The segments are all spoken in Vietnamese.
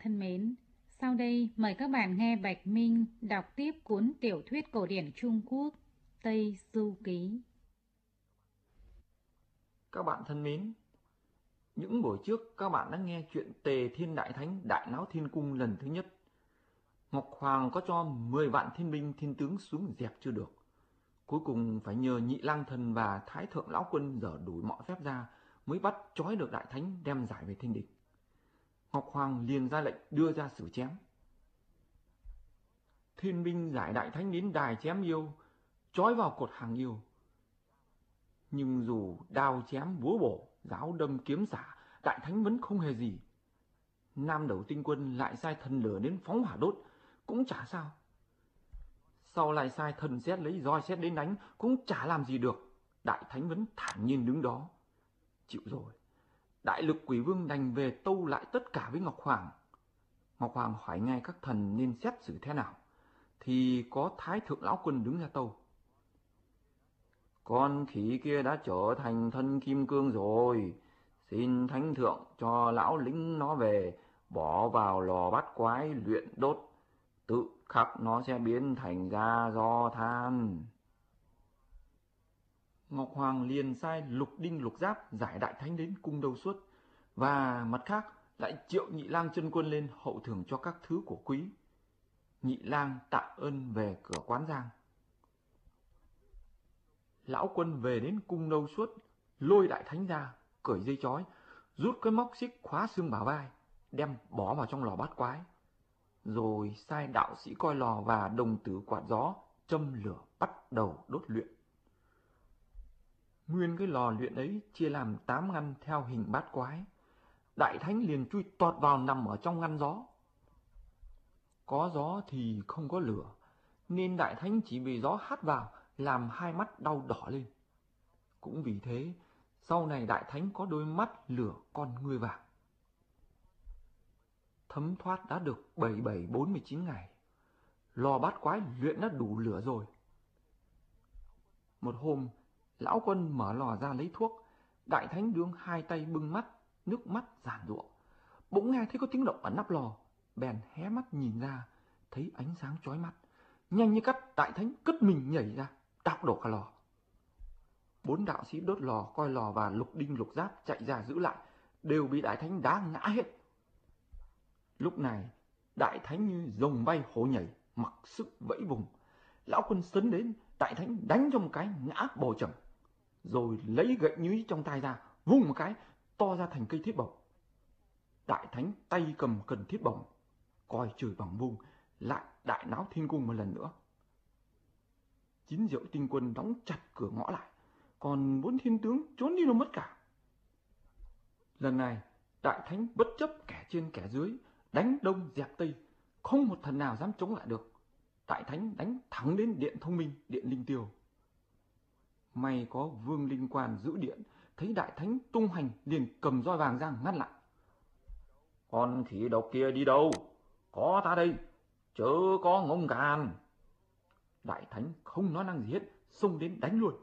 thân mến, sau đây mời các bạn nghe Bạch Minh đọc tiếp cuốn tiểu thuyết cổ điển Trung Quốc Tây Du Ký. Các bạn thân mến, những buổi trước các bạn đã nghe chuyện Tề Thiên Đại Thánh Đại Náo Thiên Cung lần thứ nhất. Ngọc Hoàng có cho 10 vạn thiên binh thiên tướng xuống dẹp chưa được. Cuối cùng phải nhờ nhị lang thần và thái thượng lão quân dở đủ mọi phép ra mới bắt trói được đại thánh đem giải về thiên địch. Ngọc Hoàng liền ra lệnh đưa ra xử chém. Thiên binh giải đại thánh đến đài chém yêu, trói vào cột hàng yêu. Nhưng dù đao chém búa bổ, giáo đâm kiếm xả, đại thánh vẫn không hề gì. Nam đầu tinh quân lại sai thần lửa đến phóng hỏa đốt, cũng chả sao. Sau lại sai thần xét lấy roi xét đến đánh, cũng chả làm gì được. Đại thánh vẫn thản nhiên đứng đó. Chịu rồi. Đại lực quỷ vương đành về tâu lại tất cả với Ngọc Hoàng. Ngọc Hoàng hỏi ngay các thần nên xét xử thế nào. Thì có Thái Thượng Lão Quân đứng ra tâu. Con khỉ kia đã trở thành thân kim cương rồi. Xin Thánh Thượng cho lão lính nó về, bỏ vào lò bắt quái luyện đốt. Tự khắc nó sẽ biến thành ra do than. Ngọc Hoàng liền sai lục đinh lục giáp giải đại thánh đến cung đầu suốt, và mặt khác lại triệu nhị lang chân quân lên hậu thưởng cho các thứ của quý. Nhị lang tạ ơn về cửa quán giang. Lão quân về đến cung đầu suốt, lôi đại thánh ra, cởi dây chói, rút cái móc xích khóa xương bả vai, đem bỏ vào trong lò bát quái. Rồi sai đạo sĩ coi lò và đồng tử quạt gió, châm lửa bắt đầu đốt luyện. Nguyên cái lò luyện ấy chia làm tám ngăn theo hình bát quái. Đại thánh liền chui tọt vào nằm ở trong ngăn gió. Có gió thì không có lửa, nên đại thánh chỉ bị gió hắt vào làm hai mắt đau đỏ lên. Cũng vì thế, sau này đại thánh có đôi mắt lửa con người vàng. Thấm thoát đã được 77-49 ngày. Lò bát quái luyện đã đủ lửa rồi. Một hôm, Lão quân mở lò ra lấy thuốc, đại thánh đương hai tay bưng mắt, nước mắt giàn ruộng. Bỗng nghe thấy có tiếng động ở nắp lò, bèn hé mắt nhìn ra, thấy ánh sáng chói mắt. Nhanh như cắt, đại thánh cất mình nhảy ra, đạp đổ cả lò. Bốn đạo sĩ đốt lò, coi lò và lục đinh lục giáp chạy ra giữ lại, đều bị đại thánh đá ngã hết. Lúc này, đại thánh như rồng bay hổ nhảy, mặc sức vẫy vùng. Lão quân sấn đến, đại thánh đánh cho một cái ngã bồ chồng rồi lấy gậy nhúy trong tay ra, vung một cái, to ra thành cây thiết bổng. Đại thánh tay cầm cần thiết bổng, coi chửi bằng vung, lại đại náo thiên cung một lần nữa. Chín diệu tinh quân đóng chặt cửa ngõ lại, còn bốn thiên tướng trốn đi đâu mất cả. Lần này, đại thánh bất chấp kẻ trên kẻ dưới, đánh đông dẹp tây, không một thần nào dám chống lại được. Đại thánh đánh thẳng đến điện thông minh, điện linh tiêu. May có vương linh quan giữ điện, thấy đại thánh tung hành liền cầm roi vàng ra ngăn lại. Con khỉ độc kia đi đâu? Có ta đây, chớ có ngông càn. Đại thánh không nói năng gì hết, xông đến đánh luôn.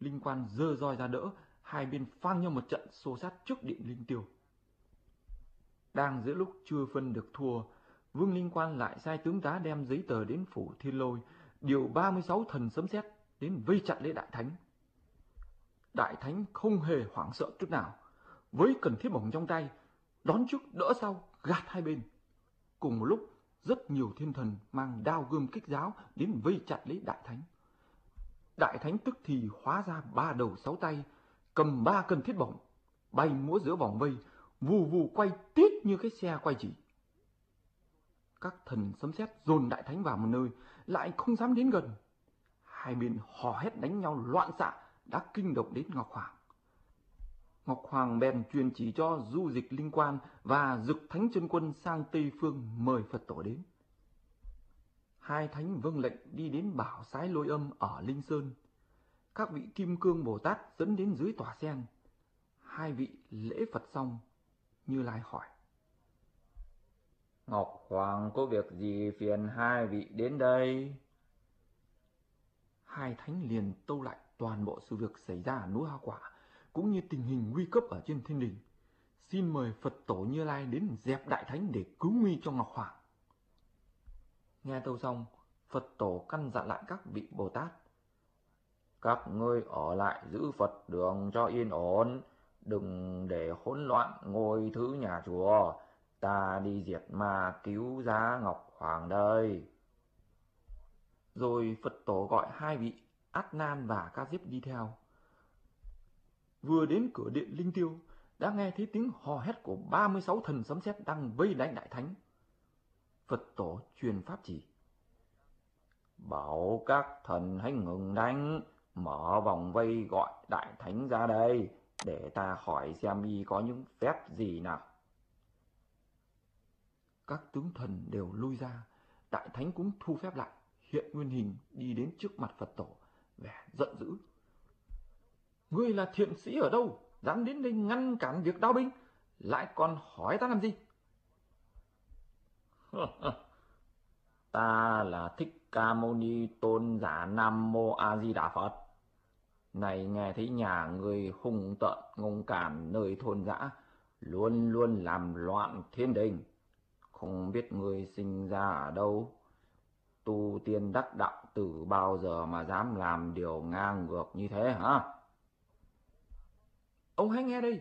Linh quan dơ roi ra đỡ, hai bên phang nhau một trận xô sát trước điện linh tiêu. Đang giữa lúc chưa phân được thua, Vương Linh Quan lại sai tướng tá đem giấy tờ đến phủ Thiên Lôi, điều 36 thần sấm xét đến vây chặt lấy đại thánh. Đại thánh không hề hoảng sợ chút nào, với cần thiết bổng trong tay, đón trước đỡ sau, gạt hai bên. Cùng một lúc, rất nhiều thiên thần mang đao gươm kích giáo đến vây chặt lấy đại thánh. Đại thánh tức thì hóa ra ba đầu sáu tay, cầm ba cần thiết bổng, bay múa giữa vòng vây, vù vù quay tít như cái xe quay chỉ. Các thần sấm sét dồn đại thánh vào một nơi, lại không dám đến gần hai bên hò hét đánh nhau loạn xạ đã kinh động đến Ngọc Hoàng. Ngọc Hoàng bèn truyền chỉ cho du dịch linh quan và dực thánh chân quân sang Tây Phương mời Phật tổ đến. Hai thánh vâng lệnh đi đến bảo sái lôi âm ở Linh Sơn. Các vị kim cương Bồ Tát dẫn đến dưới tòa sen. Hai vị lễ Phật xong, như lai hỏi. Ngọc Hoàng có việc gì phiền hai vị đến đây? Hai thánh liền tâu lại toàn bộ sự việc xảy ra ở núi Hoa Quả, cũng như tình hình nguy cấp ở trên thiên đình. xin mời Phật tổ Như Lai đến dẹp Đại Thánh để cứu nguy cho Ngọc Hoàng. Nghe tâu xong, Phật tổ căn dặn lại các vị Bồ Tát. Các ngươi ở lại giữ Phật đường cho yên ổn, đừng để hỗn loạn ngôi thứ nhà chùa. Ta đi diệt ma cứu giá Ngọc Hoàng đây. Rồi Phật tổ gọi hai vị Át Nan và Ca Diếp đi theo. Vừa đến cửa điện Linh Tiêu, đã nghe thấy tiếng hò hét của 36 thần sấm sét đang vây đánh đại thánh. Phật tổ truyền pháp chỉ. Bảo các thần hãy ngừng đánh, mở vòng vây gọi đại thánh ra đây, để ta hỏi xem y có những phép gì nào. Các tướng thần đều lui ra, đại thánh cũng thu phép lại, hiện nguyên hình đi đến trước mặt Phật tổ, vẻ giận dữ. Ngươi là thiện sĩ ở đâu? dám đến đây ngăn cản việc đao binh, lại còn hỏi ta làm gì? ta là Thích Ca Mâu Ni Tôn giả Nam Mô A Di Đà Phật. Này nghe thấy nhà người hùng tợn ngông cản nơi thôn dã, luôn luôn làm loạn thiên đình. Không biết người sinh ra ở đâu, tu tiên đắc đạo từ bao giờ mà dám làm điều ngang ngược như thế hả? Ông hãy nghe đây,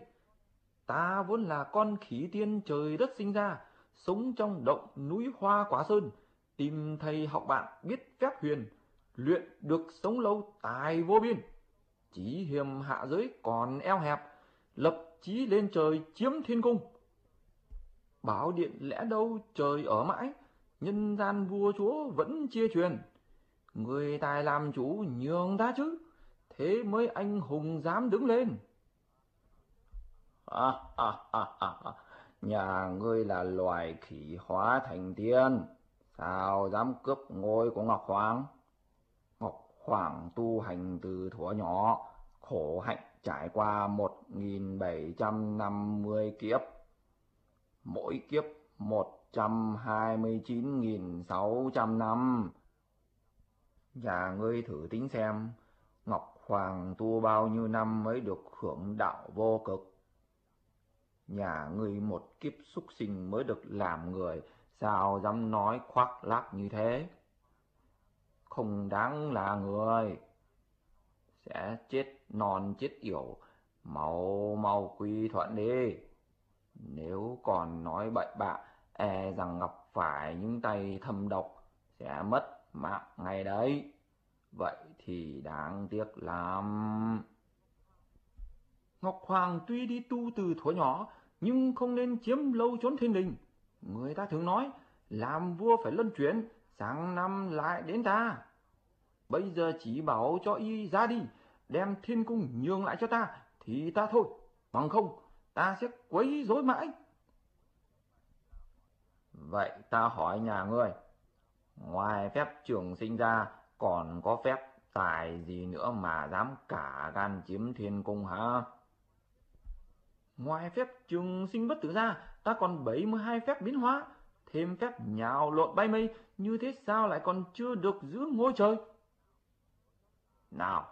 ta vốn là con khí tiên trời đất sinh ra, sống trong động núi hoa quả sơn, tìm thầy học bạn biết phép huyền, luyện được sống lâu tài vô biên. Chí hiềm hạ giới còn eo hẹp, lập chí lên trời chiếm thiên cung. Bảo điện lẽ đâu trời ở mãi, nhân gian vua chúa vẫn chia truyền. Người tài làm chủ nhường ta chứ, thế mới anh hùng dám đứng lên. À, à, à, à, Nhà ngươi là loài khỉ hóa thành tiên, sao dám cướp ngôi của Ngọc Hoàng? Ngọc Hoàng tu hành từ thuở nhỏ, khổ hạnh trải qua một nghìn bảy trăm năm mươi kiếp. Mỗi kiếp một trăm hai mươi chín nghìn sáu trăm năm. Nhà ngươi thử tính xem, Ngọc Hoàng tu bao nhiêu năm mới được hưởng đạo vô cực? Nhà ngươi một kiếp súc sinh mới được làm người, sao dám nói khoác lác như thế? Không đáng là người. Sẽ chết non chết yểu, mau mau quy thuận đi. Nếu còn nói bậy bạ, e rằng gặp phải những tay thâm độc, sẽ mất mạng ngay đấy. Vậy thì đáng tiếc lắm. Ngọc Hoàng tuy đi tu từ thuở nhỏ, nhưng không nên chiếm lâu trốn thiên đình. Người ta thường nói, làm vua phải luân chuyển, sáng năm lại đến ta. Bây giờ chỉ bảo cho y ra đi, đem thiên cung nhường lại cho ta, thì ta thôi. Bằng không, ta sẽ quấy rối mãi. Vậy ta hỏi nhà ngươi, ngoài phép trường sinh ra, còn có phép tài gì nữa mà dám cả gan chiếm thiên cung hả? Ngoài phép trường sinh bất tử ra, ta còn 72 phép biến hóa, thêm phép nhào lộn bay mây, như thế sao lại còn chưa được giữ ngôi trời? Nào,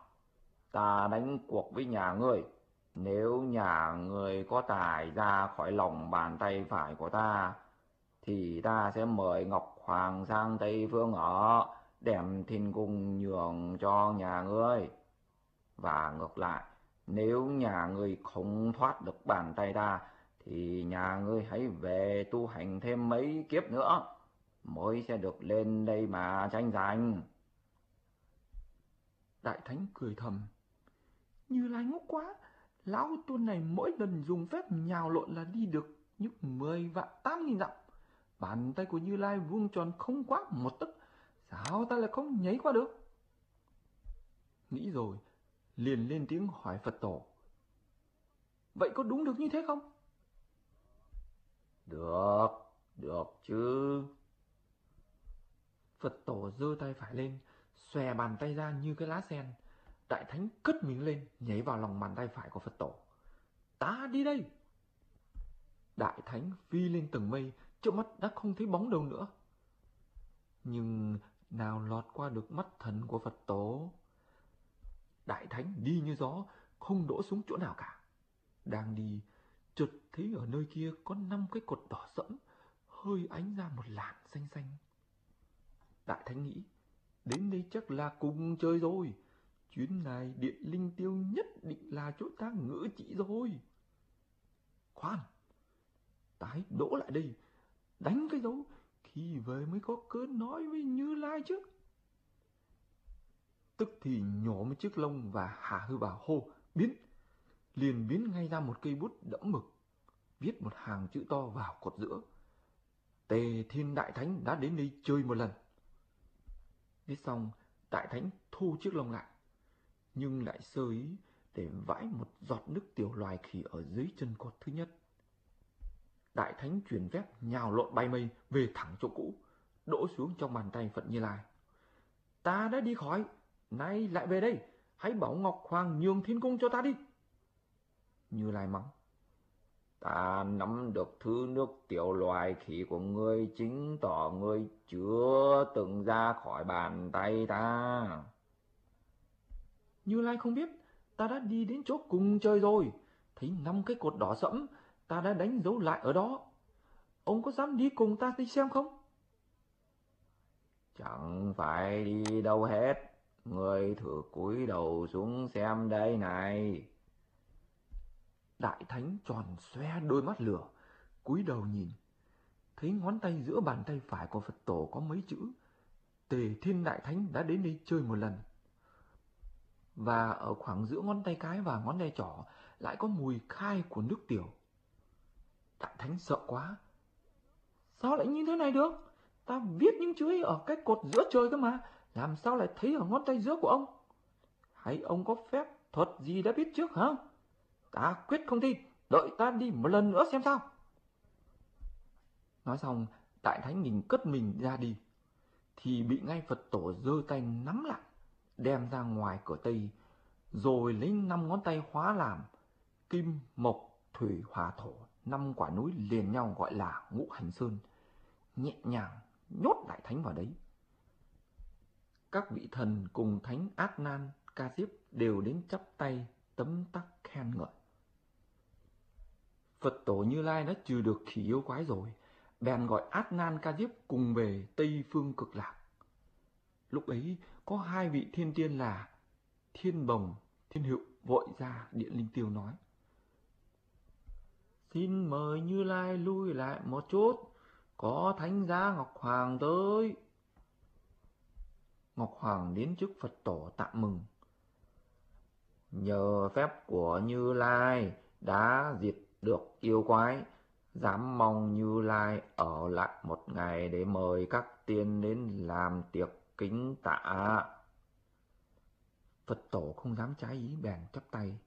ta đánh cuộc với nhà ngươi, nếu nhà ngươi có tài ra khỏi lòng bàn tay phải của ta, thì ta sẽ mời Ngọc Hoàng sang Tây Phương ở, đem thiên cung nhường cho nhà ngươi. Và ngược lại, nếu nhà ngươi không thoát được bàn tay ta, thì nhà ngươi hãy về tu hành thêm mấy kiếp nữa, mới sẽ được lên đây mà tranh giành. Đại Thánh cười thầm. Như Lai ngốc quá, lão tuôn này mỗi lần dùng phép nhào lộn là đi được những mười vạn tám nghìn dặm. Bàn tay của Như Lai vuông tròn không quá một tấc, sao ta lại không nhảy qua được? Nghĩ rồi, liền lên tiếng hỏi Phật tổ. Vậy có đúng được như thế không? Được, được chứ. Phật tổ giơ tay phải lên, xòe bàn tay ra như cái lá sen. Đại thánh cất mình lên, nhảy vào lòng bàn tay phải của Phật tổ. Ta đi đây! Đại thánh phi lên tầng mây, trước mắt đã không thấy bóng đâu nữa. Nhưng nào lọt qua được mắt thần của Phật tổ. Đại thánh đi như gió, không đổ xuống chỗ nào cả. Đang đi, chợt thấy ở nơi kia có năm cái cột đỏ sẫm, hơi ánh ra một làn xanh xanh. Đại Thánh nghĩ, đến đây chắc là cùng chơi rồi. Chuyến này điện linh tiêu nhất định là chỗ ta ngữ chỉ rồi. Khoan, tái đỗ lại đây, đánh cái dấu, khi về mới có cớ nói với Như Lai chứ. Tức thì nhổ một chiếc lông và hạ hư bảo hô, biến, liền biến ngay ra một cây bút đẫm mực, viết một hàng chữ to vào cột giữa. Tề Thiên Đại Thánh đã đến đây chơi một lần. Viết xong, Đại Thánh thu chiếc lông lại, nhưng lại sơ ý để vãi một giọt nước tiểu loài khỉ ở dưới chân cột thứ nhất. Đại Thánh chuyển phép nhào lộn bay mây về thẳng chỗ cũ, đổ xuống trong bàn tay Phận Như Lai. Ta đã đi khỏi, nay lại về đây, hãy bảo Ngọc Hoàng nhường thiên cung cho ta đi. Như Lai mắng. Ta nắm được thứ nước tiểu loài khỉ của ngươi chính tỏ ngươi chưa từng ra khỏi bàn tay ta. Như Lai không biết, ta đã đi đến chỗ cùng chơi rồi, thấy năm cái cột đỏ sẫm, ta đã đánh dấu lại ở đó. Ông có dám đi cùng ta đi xem không? Chẳng phải đi đâu hết, ngươi thử cúi đầu xuống xem đây này. Đại Thánh tròn xoe đôi mắt lửa, cúi đầu nhìn. Thấy ngón tay giữa bàn tay phải của Phật tổ có mấy chữ. Tề Thiên Đại Thánh đã đến đây chơi một lần. Và ở khoảng giữa ngón tay cái và ngón tay trỏ lại có mùi khai của nước tiểu. Đại Thánh sợ quá. Sao lại như thế này được? Ta viết những chữ ấy ở cái cột giữa trời cơ mà. Làm sao lại thấy ở ngón tay giữa của ông? Hay ông có phép thuật gì đã biết trước hả? Ta quyết không tin, đợi ta đi một lần nữa xem sao. Nói xong, Đại Thánh nhìn cất mình ra đi, thì bị ngay Phật tổ giơ tay nắm lại, đem ra ngoài cửa Tây, rồi lấy năm ngón tay hóa làm kim, mộc, thủy, hỏa, thổ, năm quả núi liền nhau gọi là ngũ hành sơn, nhẹ nhàng nhốt Đại Thánh vào đấy. Các vị thần cùng Thánh Át Nan, Ca Diếp đều đến chắp tay tấm tắc khen ngợi. Phật tổ Như Lai đã trừ được khỉ yêu quái rồi, bèn gọi Át Nan Ca Diếp cùng về Tây Phương Cực Lạc. Lúc ấy có hai vị thiên tiên là Thiên Bồng, Thiên Hữu vội ra Điện Linh Tiêu nói. Xin mời Như Lai lui lại một chút, có Thánh Giá Ngọc Hoàng tới. Ngọc Hoàng đến trước Phật tổ tạm mừng. Nhờ phép của Như Lai đã diệt được yêu quái, dám mong Như Lai ở lại một ngày để mời các tiên đến làm tiệc kính tạ. Phật tổ không dám trái ý bèn chắp tay.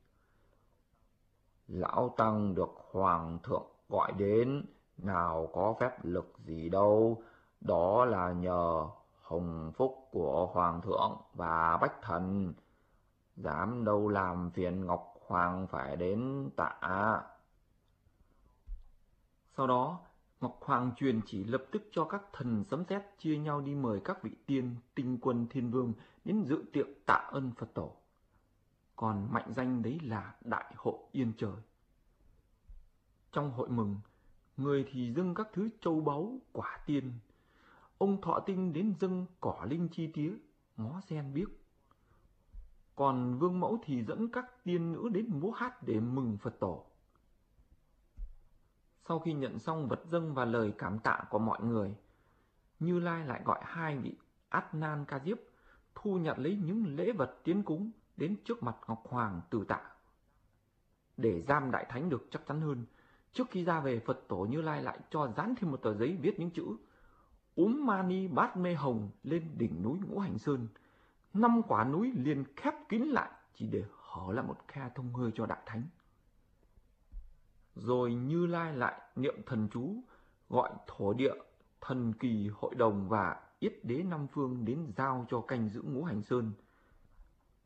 Lão Tăng được Hoàng thượng gọi đến, nào có phép lực gì đâu, đó là nhờ hồng phúc của Hoàng thượng và Bách Thần. Dám đâu làm phiền Ngọc Hoàng phải đến tạ. Sau đó, Ngọc Hoàng truyền chỉ lập tức cho các thần sấm sét chia nhau đi mời các vị tiên, tinh quân thiên vương đến dự tiệc tạ ơn Phật tổ. Còn mạnh danh đấy là Đại hội Yên Trời. Trong hội mừng, người thì dâng các thứ châu báu, quả tiên. Ông thọ tinh đến dâng cỏ linh chi tía, ngó sen biếc. Còn vương mẫu thì dẫn các tiên nữ đến múa hát để mừng Phật tổ. Sau khi nhận xong vật dâng và lời cảm tạ của mọi người, Như Lai lại gọi hai vị Át Nan Ca Diếp thu nhận lấy những lễ vật tiến cúng đến trước mặt Ngọc Hoàng từ tạ. Để giam đại thánh được chắc chắn hơn, trước khi ra về Phật tổ Như Lai lại cho dán thêm một tờ giấy viết những chữ Úm Mani Bát Mê Hồng lên đỉnh núi Ngũ Hành Sơn. Năm quả núi liền khép kín lại chỉ để hở lại một khe thông hơi cho đại thánh. Rồi Như Lai lại niệm thần chú, gọi thổ địa, thần kỳ hội đồng và yết đế năm phương đến giao cho canh giữ ngũ hành sơn.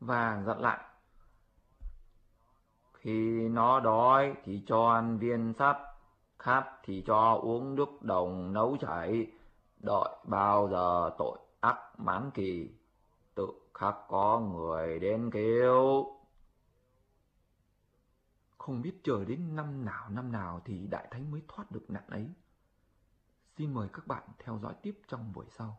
Và dặn lại. Khi nó đói thì cho ăn viên sắt, khát thì cho uống nước đồng nấu chảy, đợi bao giờ tội ác mãn kỳ, tự khắc có người đến kêu. Không biết chờ đến năm nào năm nào thì Đại Thánh mới thoát được nạn ấy. Xin mời các bạn theo dõi tiếp trong buổi sau.